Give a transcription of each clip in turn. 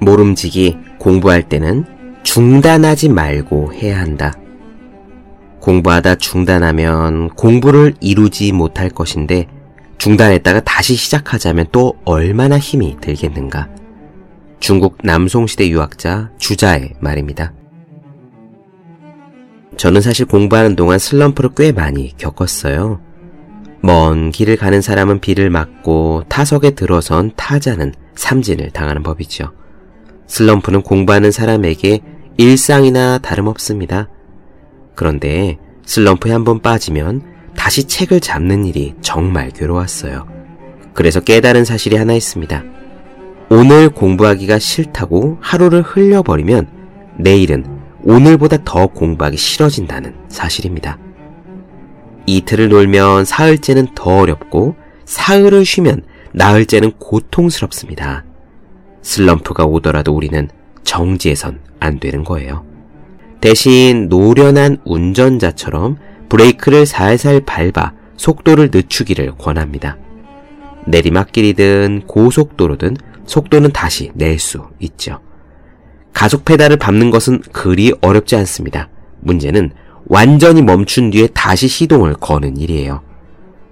모름지기 공부할 때는 중단하지 말고 해야 한다. 공부하다 중단하면 공부를 이루지 못할 것인데 중단했다가 다시 시작하자면 또 얼마나 힘이 들겠는가. 중국 남송시대 유학자 주자의 말입니다. 저는 사실 공부하는 동안 슬럼프를 꽤 많이 겪었어요. 먼 길을 가는 사람은 비를 맞고 타석에 들어선 타자는 삼진을 당하는 법이죠. 슬럼프는 공부하는 사람에게 일상이나 다름없습니다. 그런데 슬럼프에 한번 빠지면 다시 책을 잡는 일이 정말 괴로웠어요. 그래서 깨달은 사실이 하나 있습니다. 오늘 공부하기가 싫다고 하루를 흘려버리면 내일은 오늘보다 더 공부하기 싫어진다는 사실입니다. 이틀을 놀면 사흘째는 더 어렵고 사흘을 쉬면 나흘째는 고통스럽습니다. 슬럼프가 오더라도 우리는 정지해선 안 되는 거예요. 대신 노련한 운전자처럼 브레이크를 살살 밟아 속도를 늦추기를 권합니다. 내리막길이든 고속도로든 속도는 다시 낼 수 있죠. 가속 페달을 밟는 것은 그리 어렵지 않습니다. 문제는 완전히 멈춘 뒤에 다시 시동을 거는 일이에요.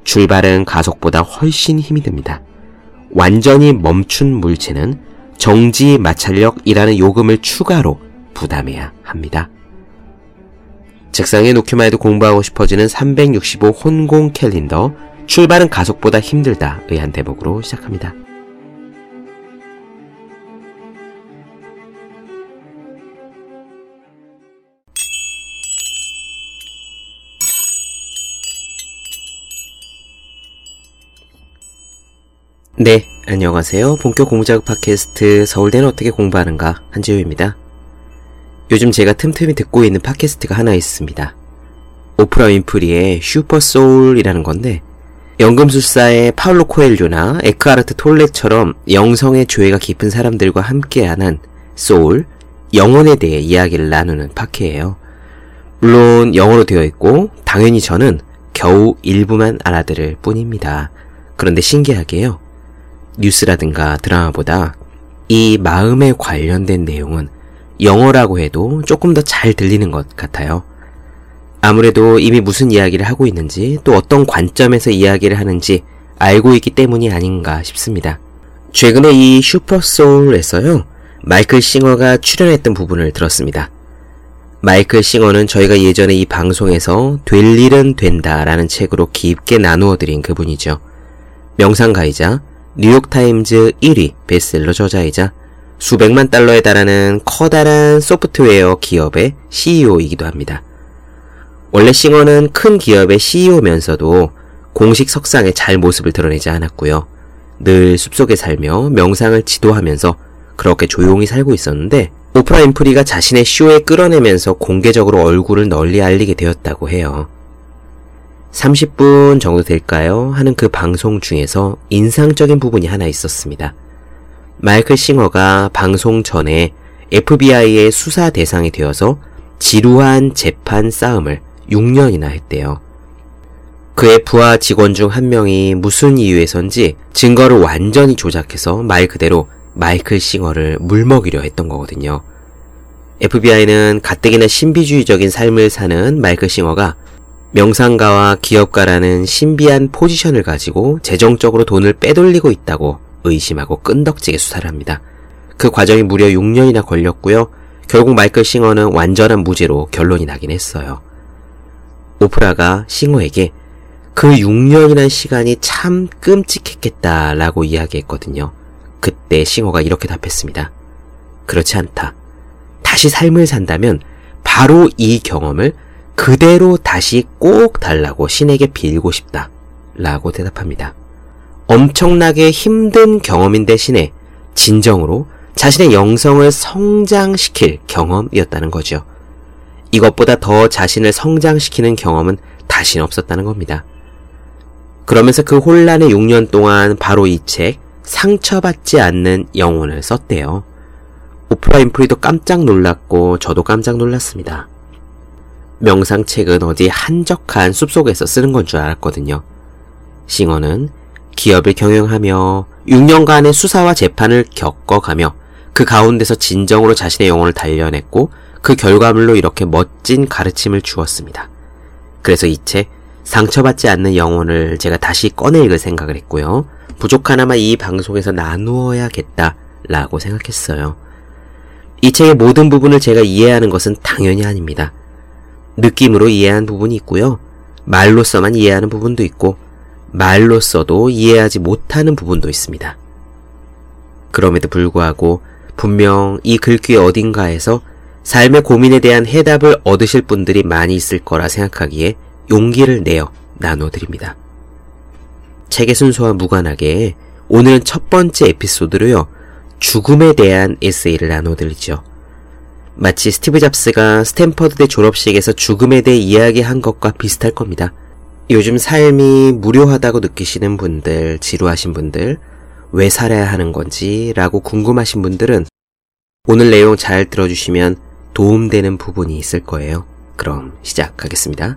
출발은 가속보다 훨씬 힘이 듭니다. 완전히 멈춘 물체는 정지 마찰력이라는 요금을 추가로 부담해야 합니다. 책상에 놓기만 해도 공부하고 싶어지는 365 혼공 캘린더 출발은 가속보다 힘들다 의한 대목으로 시작합니다. 네, 안녕하세요. 본격 공부자극 팟캐스트 서울대는 어떻게 공부하는가 한지우입니다. 요즘 제가 틈틈이 듣고 있는 팟캐스트가 하나 있습니다. 오프라 윈프리의 Super Soul이라는 건데 연금술사의 파울로 코엘료나 에크하르트 톨레처럼 영성의 조예가 깊은 사람들과 함께하는 소울, 영혼에 대해 이야기를 나누는 팟캐예요. 물론 영어로 되어 있고 당연히 저는 겨우 일부만 알아들을 뿐입니다. 그런데 신기하게요. 뉴스라든가 드라마보다 이 마음에 관련된 내용은 영어라고 해도 조금 더 잘 들리는 것 같아요. 아무래도 이미 무슨 이야기를 하고 있는지 또 어떤 관점에서 이야기를 하는지 알고 있기 때문이 아닌가 싶습니다. 최근에 이 슈퍼소울에서요, 마이클 싱어가 출연했던 부분을 들었습니다. 마이클 싱어는 저희가 예전에 이 방송에서 될 일은 된다 라는 책으로 깊게 나누어 드린 그분이죠. 명상가이자 뉴욕타임즈 1위 베스트셀러 저자이자 수백만 달러에 달하는 커다란 소프트웨어 기업의 CEO이기도 합니다. 원래 싱어는 큰 기업의 CEO면서도 공식 석상에 잘 모습을 드러내지 않았고요. 늘 숲속에 살며 명상을 지도하면서 그렇게 조용히 살고 있었는데 오프라 인프리가 자신의 쇼에 끌어내면서 공개적으로 얼굴을 널리 알리게 되었다고 해요. 30분 정도 될까요? 하는 그 방송 중에서 인상적인 부분이 하나 있었습니다. 마이클 싱어가 방송 전에 FBI의 수사 대상이 되어서 지루한 재판 싸움을 6년이나 했대요. 그의 부하 직원 중 한 명이 무슨 이유에선지 증거를 완전히 조작해서 말 그대로 마이클 싱어를 물먹이려 했던 거거든요. FBI는 가뜩이나 신비주의적인 삶을 사는 마이클 싱어가 명상가와 기업가라는 신비한 포지션을 가지고 재정적으로 돈을 빼돌리고 있다고 의심하고 끈덕지게 수사를 합니다. 그 과정이 무려 6년이나 걸렸고요. 결국 마이클 싱어는 완전한 무죄로 결론이 나긴 했어요. 오프라가 싱어에게 그 6년이란 시간이 참 끔찍했겠다라고 이야기했거든요. 그때 싱어가 이렇게 답했습니다. 그렇지 않다. 다시 삶을 산다면 바로 이 경험을 그대로 다시 꼭 달라고 신에게 빌고 싶다. 라고 대답합니다. 엄청나게 힘든 경험인 대신에 진정으로 자신의 영성을 성장시킬 경험이었다는 거죠. 이것보다 더 자신을 성장시키는 경험은 다신 없었다는 겁니다. 그러면서 그 혼란의 6년 동안 바로 이 책, 상처받지 않는 영혼을 썼대요. 오프라 인프리도 깜짝 놀랐고 저도 깜짝 놀랐습니다. 명상책은 어디 한적한 숲속에서 쓰는 건 줄 알았거든요. 싱어는 기업을 경영하며 6년간의 수사와 재판을 겪어가며 그 가운데서 진정으로 자신의 영혼을 단련했고 그 결과물로 이렇게 멋진 가르침을 주었습니다. 그래서 이 책 상처받지 않는 영혼을 제가 다시 꺼내 읽을 생각을 했고요. 부족하나마 이 방송에서 나누어야겠다라고 생각했어요. 이 책의 모든 부분을 제가 이해하는 것은 당연히 아닙니다. 느낌으로 이해한 부분이 있고요. 말로서만 이해하는 부분도 있고 말로서도 이해하지 못하는 부분도 있습니다. 그럼에도 불구하고 분명 이 글귀 어딘가에서 삶의 고민에 대한 해답을 얻으실 분들이 많이 있을 거라 생각하기에 용기를 내어 나눠드립니다. 책의 순서와 무관하게 오늘은 첫 번째 에피소드로요. 죽음에 대한 에세이를 나눠드리죠. 마치 스티브 잡스가 스탠퍼드대 졸업식에서 죽음에 대해 이야기한 것과 비슷할 겁니다. 요즘 삶이 무료하다고 느끼시는 분들, 지루하신 분들, 왜 살아야 하는 건지 라고 궁금하신 분들은 오늘 내용 잘 들어주시면 도움되는 부분이 있을 거예요. 그럼 시작하겠습니다.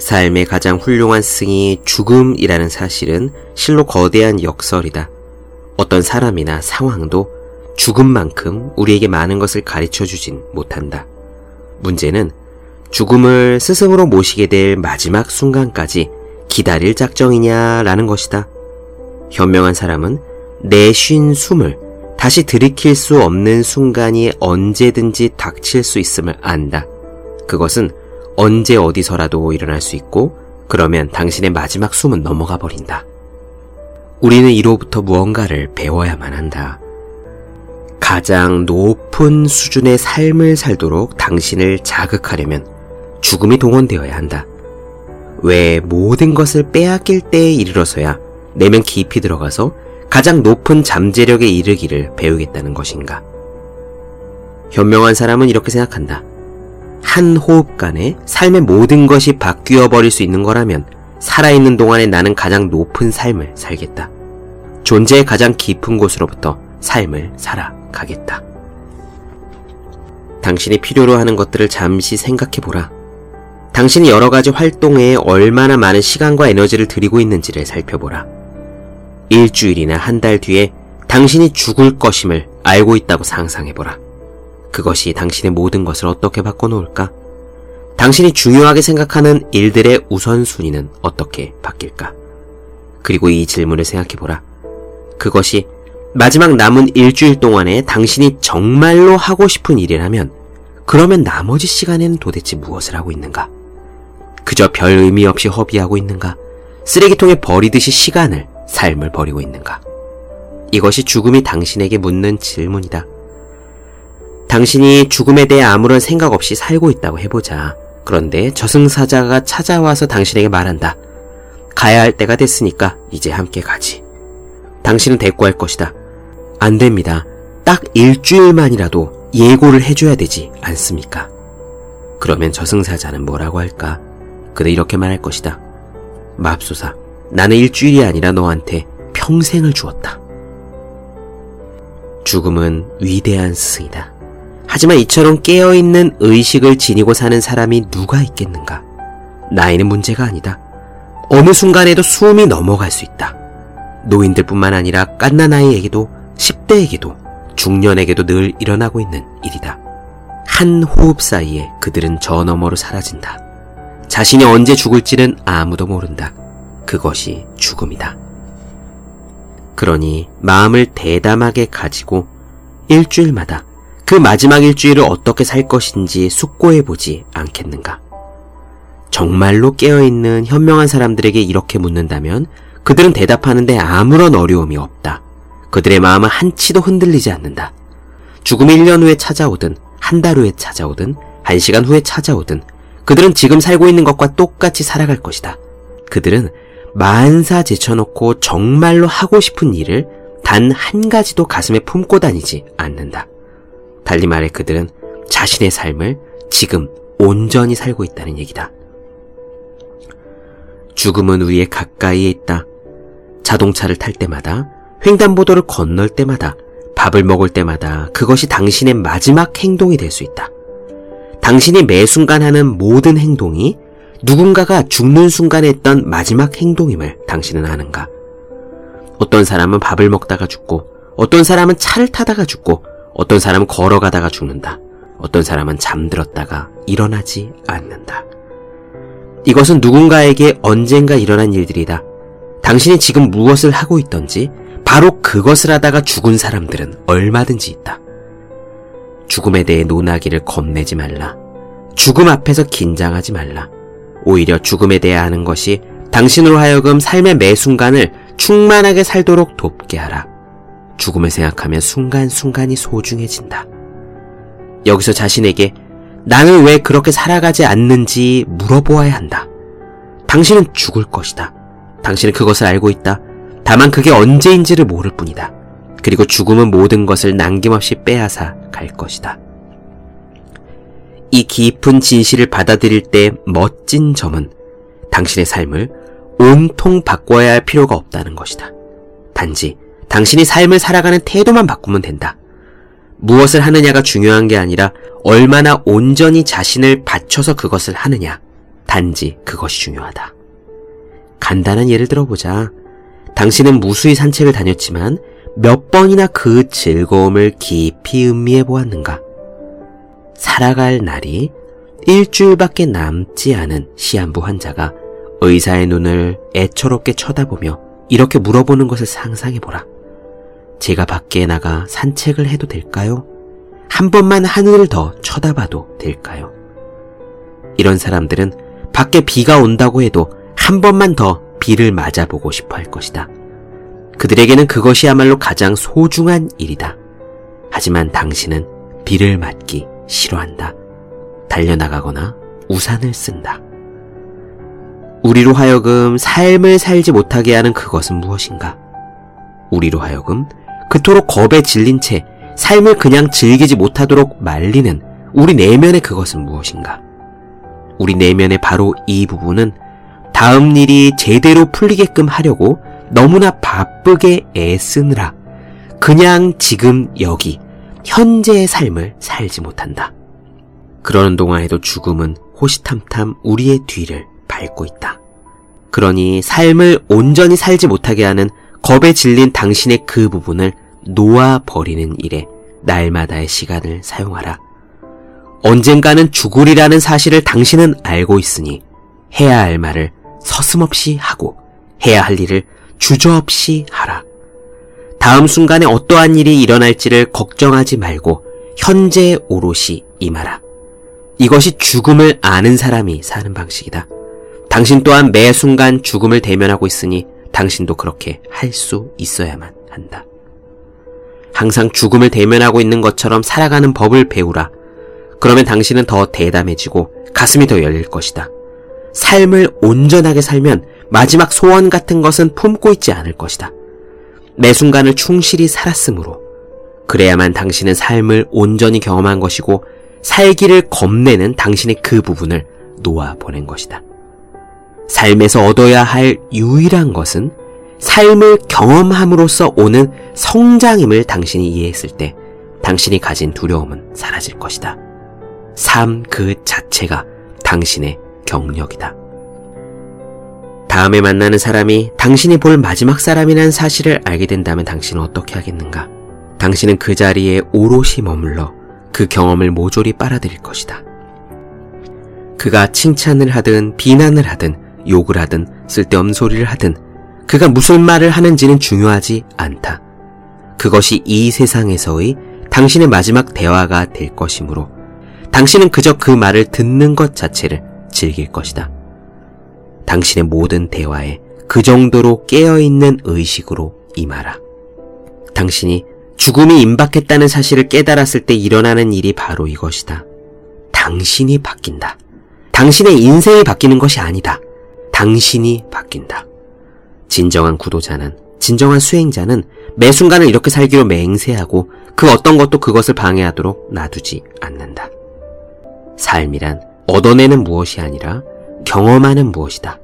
삶의 가장 훌륭한 승이 죽음이라는 사실은 실로 거대한 역설이다. 어떤 사람이나 상황도 죽음만큼 우리에게 많은 것을 가르쳐 주진 못한다. 문제는 죽음을 스승으로 모시게 될 마지막 순간까지 기다릴 작정이냐라는 것이다. 현명한 사람은 내쉰 숨을 다시 들이킬 수 없는 순간이 언제든지 닥칠 수 있음을 안다. 그것은 언제 어디서라도 일어날 수 있고 그러면 당신의 마지막 숨은 넘어가 버린다. 우리는 이로부터 무언가를 배워야만 한다. 가장 높은 수준의 삶을 살도록 당신을 자극하려면 죽음이 동원되어야 한다. 왜 모든 것을 빼앗길 때에 이르러서야 내면 깊이 들어가서 가장 높은 잠재력에 이르기를 배우겠다는 것인가? 현명한 사람은 이렇게 생각한다. 한 호흡 간에 삶의 모든 것이 바뀌어 버릴 수 있는 거라면 살아있는 동안에 나는 가장 높은 삶을 살겠다. 존재의 가장 깊은 곳으로부터 삶을 살아가겠다. 당신이 필요로 하는 것들을 잠시 생각해 보라. 당신이 여러 가지 활동에 얼마나 많은 시간과 에너지를 들이고 있는지를 살펴보라. 일주일이나 한 달 뒤에 당신이 죽을 것임을 알고 있다고 상상해보라. 그것이 당신의 모든 것을 어떻게 바꿔놓을까? 당신이 중요하게 생각하는 일들의 우선순위는 어떻게 바뀔까? 그리고 이 질문을 생각해보라. 그것이 마지막 남은 일주일 동안에 당신이 정말로 하고 싶은 일이라면 그러면 나머지 시간에는 도대체 무엇을 하고 있는가? 그저 별 의미 없이 허비하고 있는가? 쓰레기통에 버리듯이 시간을, 삶을 버리고 있는가? 이것이 죽음이 당신에게 묻는 질문이다. 당신이 죽음에 대해 아무런 생각 없이 살고 있다고 해보자. 그런데 저승사자가 찾아와서 당신에게 말한다. 가야 할 때가 됐으니까 이제 함께 가지. 당신은 대꾸할 것이다. 안 됩니다. 딱 일주일만이라도 예고를 해줘야 되지 않습니까? 그러면 저승사자는 뭐라고 할까? 그는 이렇게 말할 것이다. 맙소사, 나는 일주일이 아니라 너한테 평생을 주었다. 죽음은 위대한 스승이다. 하지만 이처럼 깨어있는 의식을 지니고 사는 사람이 누가 있겠는가? 나이는 문제가 아니다. 어느 순간에도 숨이 넘어갈 수 있다. 노인들뿐만 아니라 깐나나이에게도 10대에게도 중년에게도 늘 일어나고 있는 일이다. 한 호흡 사이에 그들은 저 너머로 사라진다. 자신이 언제 죽을지는 아무도 모른다. 그것이 죽음이다. 그러니 마음을 대담하게 가지고 일주일마다 그 마지막 일주일을 어떻게 살 것인지 숙고해보지 않겠는가? 정말로 깨어있는 현명한 사람들에게 이렇게 묻는다면 그들은 대답하는데 아무런 어려움이 없다. 그들의 마음은 한치도 흔들리지 않는다. 죽음이 1년 후에 찾아오든, 한 달 후에 찾아오든, 한 시간 후에 찾아오든, 그들은 지금 살고 있는 것과 똑같이 살아갈 것이다. 그들은 만사 제쳐놓고 정말로 하고 싶은 일을 단 한 가지도 가슴에 품고 다니지 않는다. 달리 말해 그들은 자신의 삶을 지금 온전히 살고 있다는 얘기다. 죽음은 우리의 가까이에 있다. 자동차를 탈 때마다, 횡단보도를 건널 때마다, 밥을 먹을 때마다 그것이 당신의 마지막 행동이 될 수 있다. 당신이 매 순간 하는 모든 행동이 누군가가 죽는 순간에 했던 마지막 행동임을 당신은 아는가? 어떤 사람은 밥을 먹다가 죽고, 어떤 사람은 차를 타다가 죽고, 어떤 사람은 걸어가다가 죽는다. 어떤 사람은 잠들었다가 일어나지 않는다. 이것은 누군가에게 언젠가 일어난 일들이다. 당신이 지금 무엇을 하고 있던지 바로 그것을 하다가 죽은 사람들은 얼마든지 있다. 죽음에 대해 논하기를 겁내지 말라. 죽음 앞에서 긴장하지 말라. 오히려 죽음에 대해 아는 것이 당신으로 하여금 삶의 매 순간을 충만하게 살도록 돕게 하라. 죽음을 생각하면 순간순간이 소중해진다. 여기서 자신에게 나는 왜 그렇게 살아가지 않는지 물어보아야 한다. 당신은 죽을 것이다. 당신은 그것을 알고 있다. 다만 그게 언제인지를 모를 뿐이다. 그리고 죽음은 모든 것을 남김없이 빼앗아 갈 것이다. 이 깊은 진실을 받아들일 때 멋진 점은 당신의 삶을 온통 바꿔야 할 필요가 없다는 것이다. 단지 당신이 삶을 살아가는 태도만 바꾸면 된다. 무엇을 하느냐가 중요한 게 아니라 얼마나 온전히 자신을 바쳐서 그것을 하느냐. 단지 그것이 중요하다. 간단한 예를 들어보자. 당신은 무수히 산책을 다녔지만 몇 번이나 그 즐거움을 깊이 음미해 보았는가? 살아갈 날이 일주일밖에 남지 않은 시한부 환자가 의사의 눈을 애처롭게 쳐다보며 이렇게 물어보는 것을 상상해보라. 제가 밖에 나가 산책을 해도 될까요? 한 번만 하늘을 더 쳐다봐도 될까요? 이런 사람들은 밖에 비가 온다고 해도 한 번만 더 비를 맞아보고 싶어 할 것이다. 그들에게는 그것이야말로 가장 소중한 일이다. 하지만 당신은 비를 맞기 싫어한다. 달려나가거나 우산을 쓴다. 우리로 하여금 삶을 살지 못하게 하는 그것은 무엇인가? 우리로 하여금 그토록 겁에 질린 채 삶을 그냥 즐기지 못하도록 말리는 우리 내면의 그것은 무엇인가? 우리 내면의 바로 이 부분은 다음 일이 제대로 풀리게끔 하려고 너무나 바쁘게 애쓰느라 그냥 지금 여기 현재의 삶을 살지 못한다. 그러는 동안에도 죽음은 호시탐탐 우리의 뒤를 밟고 있다. 그러니 삶을 온전히 살지 못하게 하는 겁에 질린 당신의 그 부분을 놓아버리는 일에 날마다의 시간을 사용하라. 언젠가는 죽으리라는 사실을 당신은 알고 있으니 해야 할 말을 서슴없이 하고 해야 할 일을 주저없이 하라. 다음 순간에 어떠한 일이 일어날지를 걱정하지 말고 현재 오롯이 임하라. 이것이 죽음을 아는 사람이 사는 방식이다. 당신 또한 매 순간 죽음을 대면하고 있으니 당신도 그렇게 할 수 있어야만 한다. 항상 죽음을 대면하고 있는 것처럼 살아가는 법을 배우라. 그러면 당신은 더 대담해지고 가슴이 더 열릴 것이다. 삶을 온전하게 살면 마지막 소원 같은 것은 품고 있지 않을 것이다. 매 순간을 충실히 살았으므로 그래야만 당신은 삶을 온전히 경험한 것이고 살기를 겁내는 당신의 그 부분을 놓아 보낸 것이다. 삶에서 얻어야 할 유일한 것은 삶을 경험함으로써 오는 성장임을 당신이 이해했을 때 당신이 가진 두려움은 사라질 것이다. 삶 그 자체가 당신의 경력이다. 다음에 만나는 사람이 당신이 볼 마지막 사람이라는 사실을 알게 된다면 당신은 어떻게 하겠는가? 당신은 그 자리에 오롯이 머물러 그 경험을 모조리 빨아들일 것이다. 그가 칭찬을 하든 비난을 하든 욕을 하든 쓸데없는 소리를 하든 그가 무슨 말을 하는지는 중요하지 않다. 그것이 이 세상에서의 당신의 마지막 대화가 될 것이므로 당신은 그저 그 말을 듣는 것 자체를 즐길 것이다. 당신의 모든 대화에 그 정도로 깨어있는 의식으로 임하라. 당신이 죽음이 임박했다는 사실을 깨달았을 때 일어나는 일이 바로 이것이다. 당신이 바뀐다. 당신의 인생이 바뀌는 것이 아니다. 당신이 바뀐다. 진정한 구도자는, 진정한 수행자는 매 순간을 이렇게 살기로 맹세하고 그 어떤 것도 그것을 방해하도록 놔두지 않는다. 삶이란 얻어내는 무엇이 아니라 경험하는 무엇이다.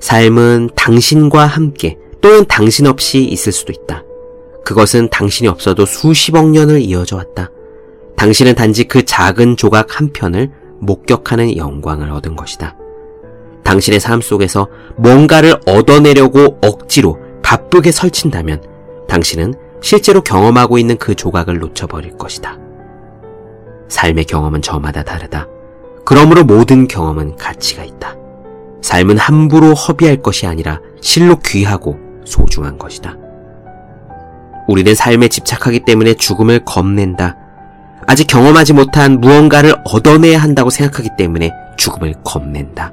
삶은 당신과 함께 또는 당신 없이 있을 수도 있다. 그것은 당신이 없어도 수십억 년을 이어져 왔다. 당신은 단지 그 작은 조각 한 편을 목격하는 영광을 얻은 것이다. 당신의 삶 속에서 뭔가를 얻어내려고 억지로 바쁘게 설친다면 당신은 실제로 경험하고 있는 그 조각을 놓쳐버릴 것이다. 삶의 경험은 저마다 다르다. 그러므로 모든 경험은 가치가 있다. 삶은 함부로 허비할 것이 아니라 실로 귀하고 소중한 것이다. 우리는 삶에 집착하기 때문에 죽음을 겁낸다. 아직 경험하지 못한 무언가를 얻어내야 한다고 생각하기 때문에 죽음을 겁낸다.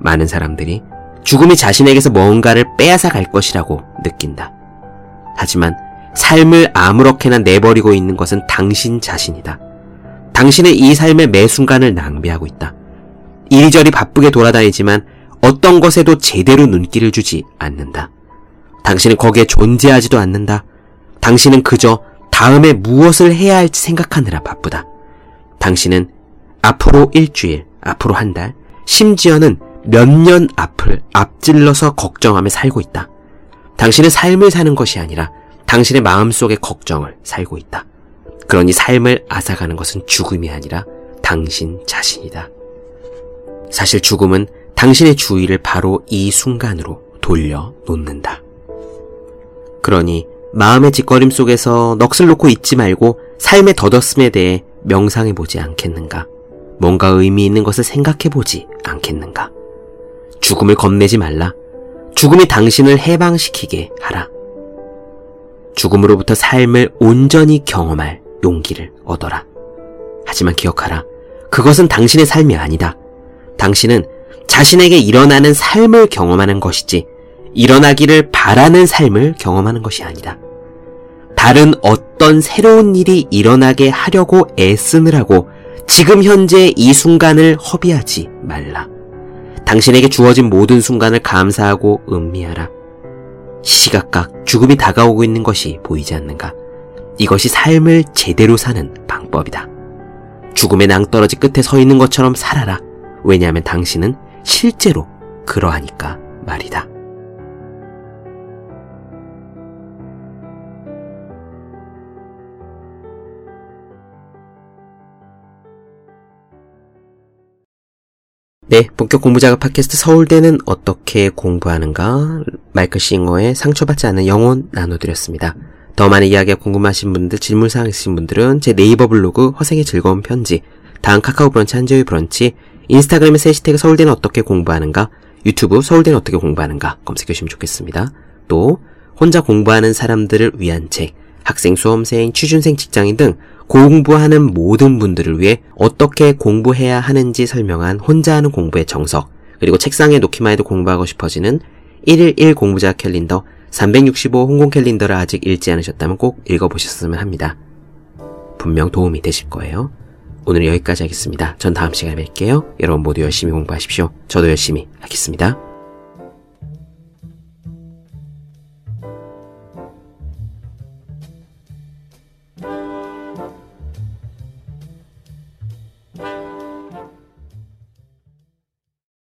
많은 사람들이 죽음이 자신에게서 뭔가를 빼앗아 갈 것이라고 느낀다. 하지만 삶을 아무렇게나 내버리고 있는 것은 당신 자신이다. 당신은 이 삶의 매 순간을 낭비하고 있다. 이리저리 바쁘게 돌아다니지만 어떤 것에도 제대로 눈길을 주지 않는다. 당신은 거기에 존재하지도 않는다. 당신은 그저 다음에 무엇을 해야 할지 생각하느라 바쁘다. 당신은 앞으로 일주일, 앞으로 한 달, 심지어는 몇 년 앞을 앞질러서 걱정하며 살고 있다. 당신은 삶을 사는 것이 아니라 당신의 마음속의 걱정을 살고 있다. 그러니 삶을 앗아가는 것은 죽음이 아니라 당신 자신이다. 사실 죽음은 당신의 주의를 바로 이 순간으로 돌려 놓는다. 그러니 마음의 짓거림 속에서 넋을 놓고 있지 말고 삶의 덧없음에 대해 명상해 보지 않겠는가? 뭔가 의미 있는 것을 생각해 보지 않겠는가? 죽음을 겁내지 말라. 죽음이 당신을 해방시키게 하라. 죽음으로부터 삶을 온전히 경험할 용기를 얻어라. 하지만 기억하라. 그것은 당신의 삶이 아니다. 당신은 자신에게 일어나는 삶을 경험하는 것이지 일어나기를 바라는 삶을 경험하는 것이 아니다. 다른 어떤 새로운 일이 일어나게 하려고 애쓰느라고 지금 현재 이 순간을 허비하지 말라. 당신에게 주어진 모든 순간을 감사하고 음미하라. 시시각각 죽음이 다가오고 있는 것이 보이지 않는가? 이것이 삶을 제대로 사는 방법이다. 죽음의 낭떠러지 끝에 서 있는 것처럼 살아라. 왜냐하면 당신은 실제로 그러하니까 말이다. 네, 본격 공부작업 팟캐스트 서울대는 어떻게 공부하는가? 마이클 싱어의 상처받지 않는 영혼 나눠드렸습니다. 더 많은 이야기가 궁금하신 분들, 질문사항 있으신 분들은 제 네이버 블로그 허생의 즐거운 편지, 다음 카카오 브런치 한재의 브런치, 인스타그램에서 해시태그 서울대는 어떻게 공부하는가, 유튜브 서울대는 어떻게 공부하는가 검색해 주시면 좋겠습니다. 또 혼자 공부하는 사람들을 위한 책, 학생, 수험생, 취준생, 직장인 등 공부하는 모든 분들을 위해 어떻게 공부해야 하는지 설명한 혼자 하는 공부의 정석, 그리고 책상에 놓기만 해도 공부하고 싶어지는 1일1 공부자 캘린더 365 홍콩 캘린더를 아직 읽지 않으셨다면 꼭 읽어보셨으면 합니다. 분명 도움이 되실 거예요. 오늘 여기까지 하겠습니다. 전 다음 시간에 뵐게요. 여러분 모두 열심히 공부하십시오. 저도 열심히 하겠습니다.